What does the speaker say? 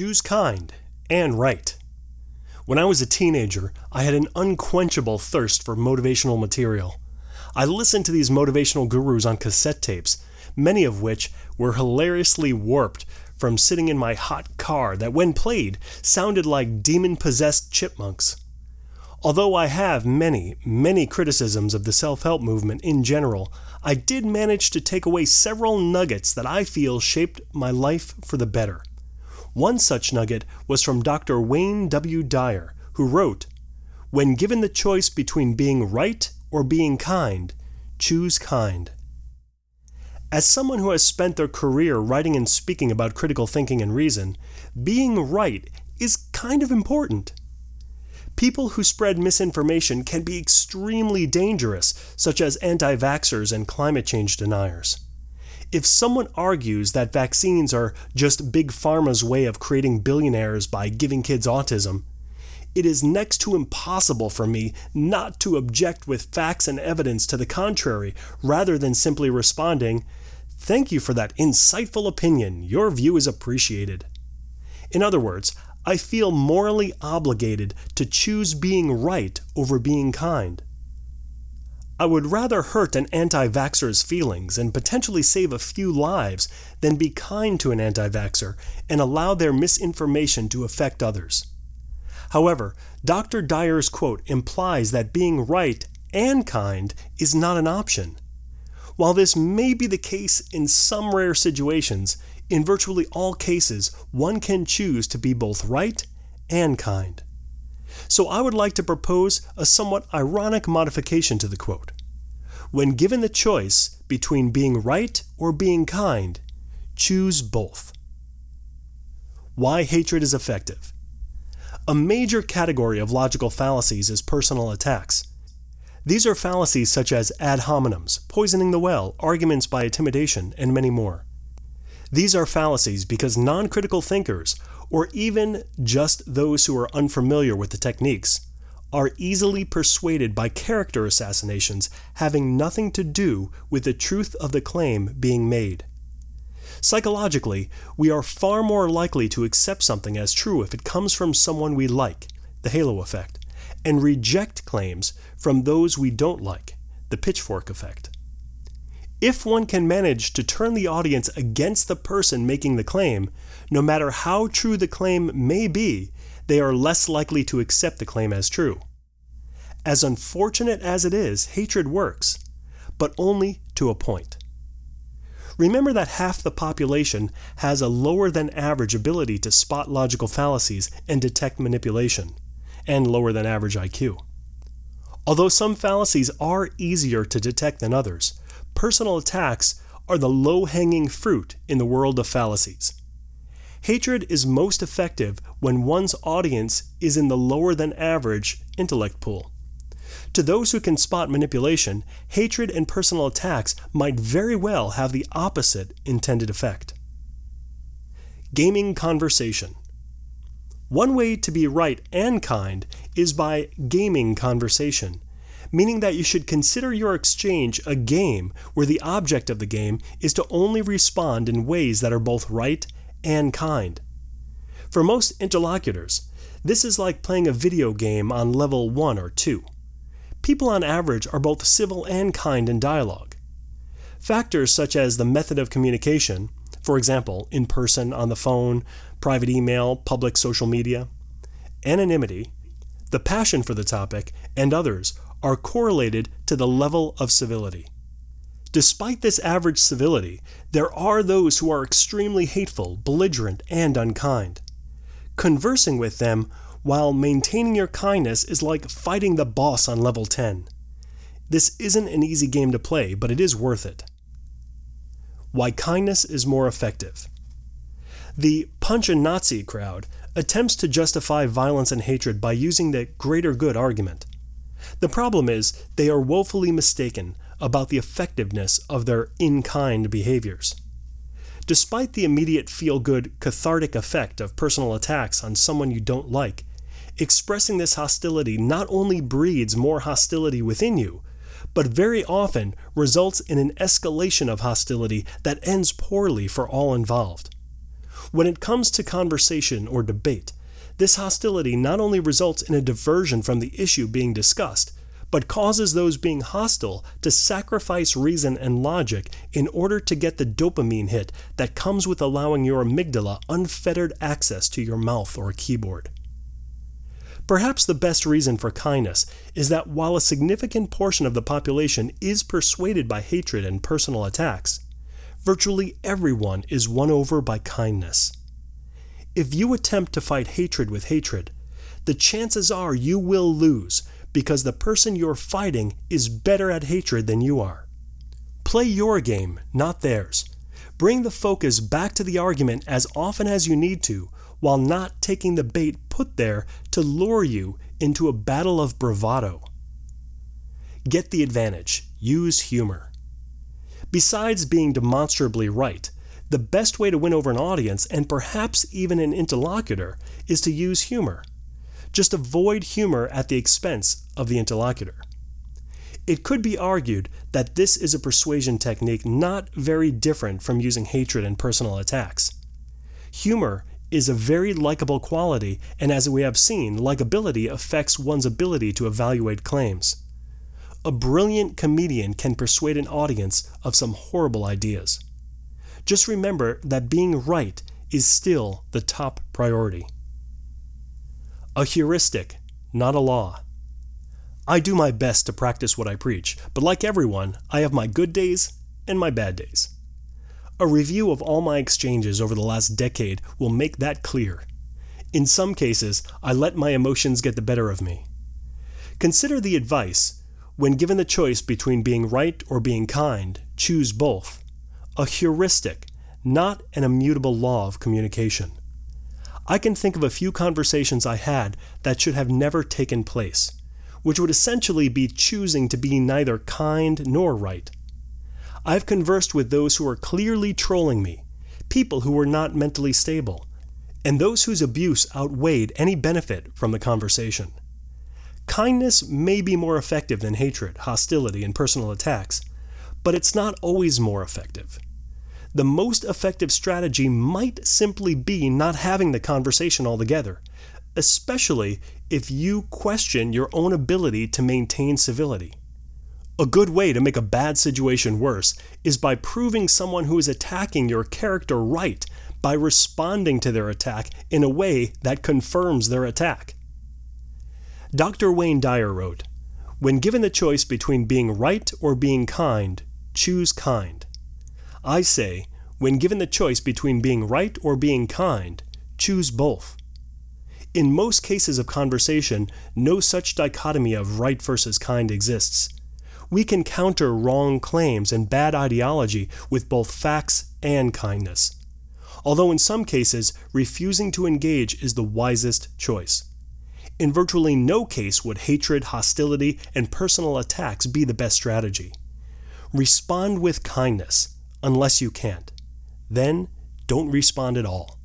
choose kind and right. When I was a teenager, I had an unquenchable thirst for motivational material. I listened to these motivational gurus on cassette tapes, many of which were hilariously warped from sitting in my hot car that, when played, sounded like demon possessed chipmunks. Although I have many, many criticisms of the self help movement in general, I did manage to take away several nuggets that I feel shaped my life for the better. One such nugget was from Dr. Wayne W. Dyer, who wrote When given the choice between being right or being kind, choose kind. As someone who has spent their career writing and speaking about critical thinking and reason, being right is kind of important. People who spread misinformation can be extremely dangerous, such as anti vaxxers and climate change deniers. If someone argues that vaccines are just Big Pharma's way of creating billionaires by giving kids autism, it is next to impossible for me not to object with facts and evidence to the contrary rather than simply responding, Thank you for that insightful opinion. Your view is appreciated. In other words, I feel morally obligated to choose being right over being kind. I would rather hurt an anti vaxxer's feelings and potentially save a few lives than be kind to an anti vaxxer and allow their misinformation to affect others. However, Dr. Dyer's quote implies that being right and kind is not an option. While this may be the case in some rare situations, in virtually all cases, one can choose to be both right and kind. So I would like to propose a somewhat ironic modification to the quote. When given the choice between being right or being kind, choose both. Why hatred is effective. A major category of logical fallacies is personal attacks. These are fallacies such as ad hominems, poisoning the well, arguments by intimidation, and many more. These are fallacies because non critical thinkers, or even just those who are unfamiliar with the techniques, are easily persuaded by character assassinations having nothing to do with the truth of the claim being made. Psychologically, we are far more likely to accept something as true if it comes from someone we like, the halo effect, and reject claims from those we don't like, the pitchfork effect. If one can manage to turn the audience against the person making the claim, no matter how true the claim may be, they are less likely to accept the claim as true. As unfortunate as it is, hatred works, but only to a point. Remember that half the population has a lower than average ability to spot logical fallacies and detect manipulation, and lower than average IQ. Although some fallacies are easier to detect than others, personal attacks are the low hanging fruit in the world of fallacies. Hatred is most effective when one's audience is in the lower than average intellect pool. To those who can spot manipulation, hatred and personal attacks might very well have the opposite intended effect. Gaming conversation. One way to be right and kind is by gaming conversation meaning that you should consider your exchange a game where the object of the game is to only respond in ways that are both right and kind. For most interlocutors, this is like playing a video game on level 1 or 2. People on average are both civil and kind in dialogue. Factors such as the method of communication, for example, in person, on the phone, private email, public social media, anonymity, the passion for the topic, and others are correlated to the level of civility. Despite this average civility, there are those who are extremely hateful, belligerent, and unkind. Conversing with them while maintaining your kindness is like fighting the boss on level 10. This isn't an easy game to play, but it is worth it. Why kindness is more effective. The punch a Nazi crowd attempts to justify violence and hatred by using the greater good argument. The problem is, they are woefully mistaken about the effectiveness of their in kind behaviors. Despite the immediate feel good, cathartic effect of personal attacks on someone you don't like, expressing this hostility not only breeds more hostility within you, but very often results in an escalation of hostility that ends poorly for all involved. When it comes to conversation or debate, this hostility not only results in a diversion from the issue being discussed, but causes those being hostile to sacrifice reason and logic in order to get the dopamine hit that comes with allowing your amygdala unfettered access to your mouth or keyboard. Perhaps the best reason for kindness is that while a significant portion of the population is persuaded by hatred and personal attacks, virtually everyone is won over by kindness. If you attempt to fight hatred with hatred, the chances are you will lose because the person you're fighting is better at hatred than you are. Play your game, not theirs. Bring the focus back to the argument as often as you need to, while not taking the bait put there to lure you into a battle of bravado. Get the advantage. Use humor. Besides being demonstrably right, the best way to win over an audience, and perhaps even an interlocutor, is to use humor. Just avoid humor at the expense of the interlocutor. It could be argued that this is a persuasion technique not very different from using hatred and personal attacks. Humor is a very likable quality, and as we have seen, likability affects one's ability to evaluate claims. A brilliant comedian can persuade an audience of some horrible ideas. Just remember that being right is still the top priority a heuristic, not a law. I do my best to practice what I preach, but like everyone, I have my good days and my bad days. A review of all my exchanges over the last decade will make that clear. In some cases, I let my emotions get the better of me. Consider the advice when given the choice between being right or being kind, choose both. A heuristic, not an immutable law of communication. I can think of a few conversations I had that should have never taken place, which would essentially be choosing to be neither kind nor right. I've conversed with those who were clearly trolling me, people who were not mentally stable, and those whose abuse outweighed any benefit from the conversation. Kindness may be more effective than hatred, hostility, and personal attacks, but it's not always more effective the most effective strategy might simply be not having the conversation altogether, especially if you question your own ability to maintain civility. A good way to make a bad situation worse is by proving someone who is attacking your character right by responding to their attack in a way that confirms their attack. Dr. Wayne Dyer wrote When given the choice between being right or being kind, choose kind. I say, when given the choice between being right or being kind, choose both. In most cases of conversation, no such dichotomy of right versus kind exists. We can counter wrong claims and bad ideology with both facts and kindness. Although in some cases, refusing to engage is the wisest choice. In virtually no case would hatred, hostility, and personal attacks be the best strategy. Respond with kindness unless you can't. Then don't respond at all.